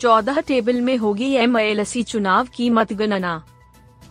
चौदह टेबल में होगी एम चुनाव की मतगणना।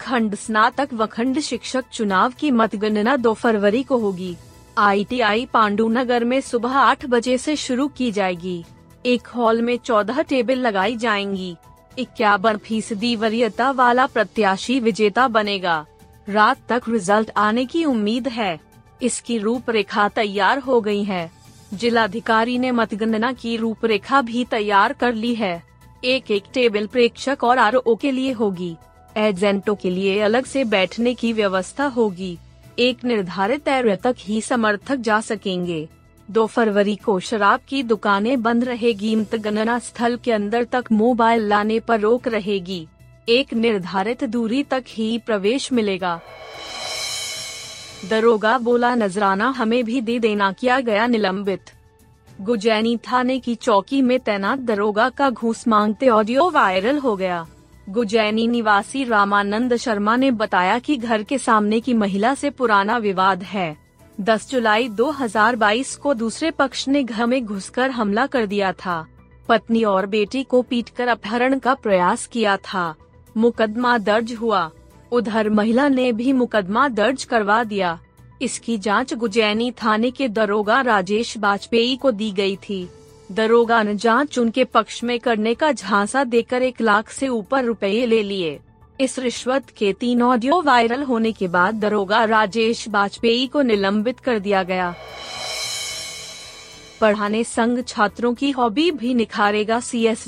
खंड स्नातक व खंड शिक्षक चुनाव की मतगणना दो फरवरी को होगी। आईटीआई पांडुनगर में सुबह आठ बजे से शुरू की जाएगी। एक हॉल में चौदह टेबल लगाई जाएँगी। इक्यावन फ़ीसदी वरीयता वाला प्रत्याशी विजेता बनेगा। रात तक रिज़ल्ट आने की उम्मीद है। इसकी रूपरेखा तैयार हो गई है। जिलाधिकारी ने मतगणना की रूपरेखा भी तैयार कर ली है। एक एक टेबल प्रेक्षक और आरओ के लिए होगी। एजेंटों के लिए अलग से बैठने की व्यवस्था होगी। एक निर्धारित एरिया तक ही समर्थक जा सकेंगे। दो फरवरी को शराब की दुकानें बंद रहेगी। मतगणना स्थल के अंदर तक मोबाइल लाने पर रोक रहेगी। एक निर्धारित दूरी तक ही प्रवेश मिलेगा। दरोगा बोला, नजराना हमें भी दे देना। किया गया निलंबित। गुजैनी थाने की चौकी में तैनात दरोगा का घूस मांगते ऑडियो वायरल हो गया। गुजैनी निवासी रामानंद शर्मा ने बताया कि घर के सामने की महिला से पुराना विवाद है। 10 जुलाई 2022 को दूसरे पक्ष ने घर में घुसकर हमला कर दिया था। पत्नी और बेटी को पीटकर अपहरण का प्रयास किया था। मुकदमा दर्ज हुआ। उधर महिला ने भी मुकदमा दर्ज करवा दिया। इसकी जाँच गुजैनी थाने के दरोगा राजेश वाजपेयी को दी गई थी। दरोगा ने जाँच उनके पक्ष में करने का झांसा देकर एक लाख से ऊपर रुपए ले लिए। इस रिश्वत के तीन ऑडियो वायरल होने के बाद दरोगा राजेश वाजपेयी को निलंबित कर दिया गया। पढ़ाने संघ छात्रों की हॉबी भी निखारेगा सी एस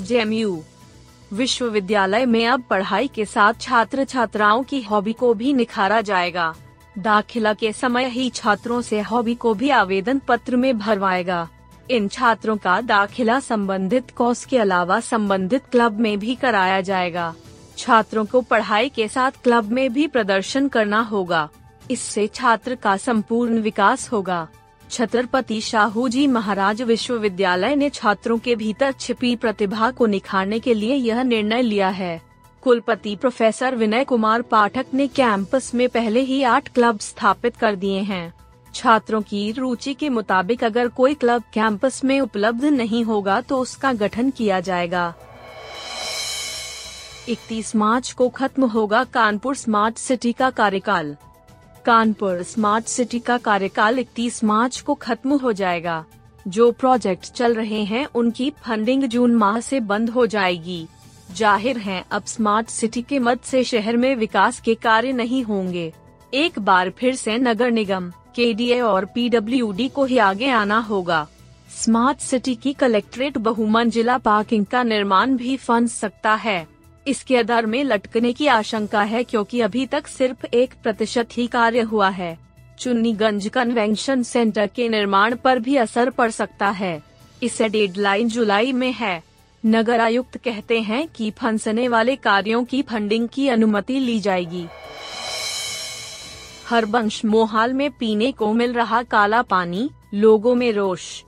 विश्वविद्यालय में अब पढ़ाई के साथ छात्र छात्राओं की हॉबी को भी निखारा जाएगा। दाखिला के समय ही छात्रों से हॉबी को भी आवेदन पत्र में भरवाएगा। इन छात्रों का दाखिला संबंधित कोर्स के अलावा संबंधित क्लब में भी कराया जाएगा। छात्रों को पढ़ाई के साथ क्लब में भी प्रदर्शन करना होगा। इससे छात्र का संपूर्ण विकास होगा। छत्रपति शाहू जी महाराज विश्वविद्यालय ने छात्रों के भीतर छिपी प्रतिभा को निखारने के लिए यह निर्णय लिया है। कुलपति प्रोफेसर विनय कुमार पाठक ने कैंपस में पहले ही आठ क्लब स्थापित कर दिए हैं। छात्रों की रुचि के मुताबिक अगर कोई क्लब कैंपस में उपलब्ध नहीं होगा तो उसका गठन किया जाएगा। 31 मार्च को खत्म होगा कानपुर स्मार्ट सिटी का कार्यकाल। कानपुर स्मार्ट सिटी का कार्यकाल 31 मार्च को खत्म हो जाएगा। जो प्रोजेक्ट चल रहे हैं उनकी फंडिंग जून माह से बंद हो जाएगी। ज़ाहिर है, अब स्मार्ट सिटी के मद से शहर में विकास के कार्य नहीं होंगे। एक बार फिर से नगर निगम के और पीडब्ल्यूडी को ही आगे आना होगा। स्मार्ट सिटी की कलेक्ट्रेट बहुमंजिला पार्किंग का निर्माण भी फंस सकता है। इसके आधार में लटकने की आशंका है क्योंकि अभी तक सिर्फ़ एक प्रतिशत ही कार्य हुआ है। चुन्नीगंज कन्वेंशन सेंटर के निर्माण पर भी असर पड़ सकता है। इसे डेडलाइन जुलाई में है। नगर आयुक्त कहते हैं कि फंसने वाले कार्यों की फंडिंग की अनुमति ली जाएगी। हरबंश मोहाल में पीने को मिल रहा काला पानी, लोगों में रोष।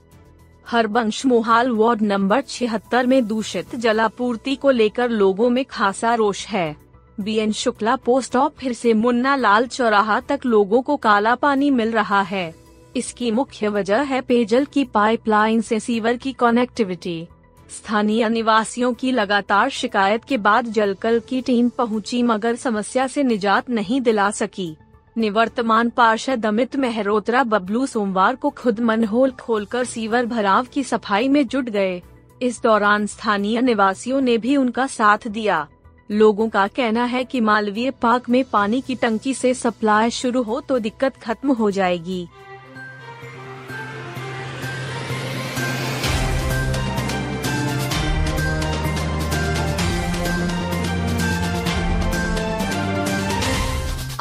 हरबंश मोहाल वार्ड नंबर छिहत्तर में दूषित जलापूर्ति को लेकर लोगों में खासा रोष है। B N Shukla post of फिर से मुन्ना लाल चौराहा तक लोगों को काला पानी मिल रहा है। इसकी मुख्य वजह है पेयजल की पाइपलाइन से सीवर की कनेक्टिविटी। स्थानीय निवासियों की लगातार शिकायत के बाद जलकल की टीम पहुँची, मगर समस्या से निजात नहीं दिला सकी। निवर्तमान पार्षद अमित मेहरोत्रा बबलू सोमवार को खुद मनहोल खोलकर सीवर भराव की सफ़ाई में जुट गए। इस दौरान स्थानीय निवासियों ने भी उनका साथ दिया। लोगों का कहना है कि मालवीय पार्क में पानी की टंकी से सप्लाई शुरू हो तो दिक्कत खत्म हो जाएगी।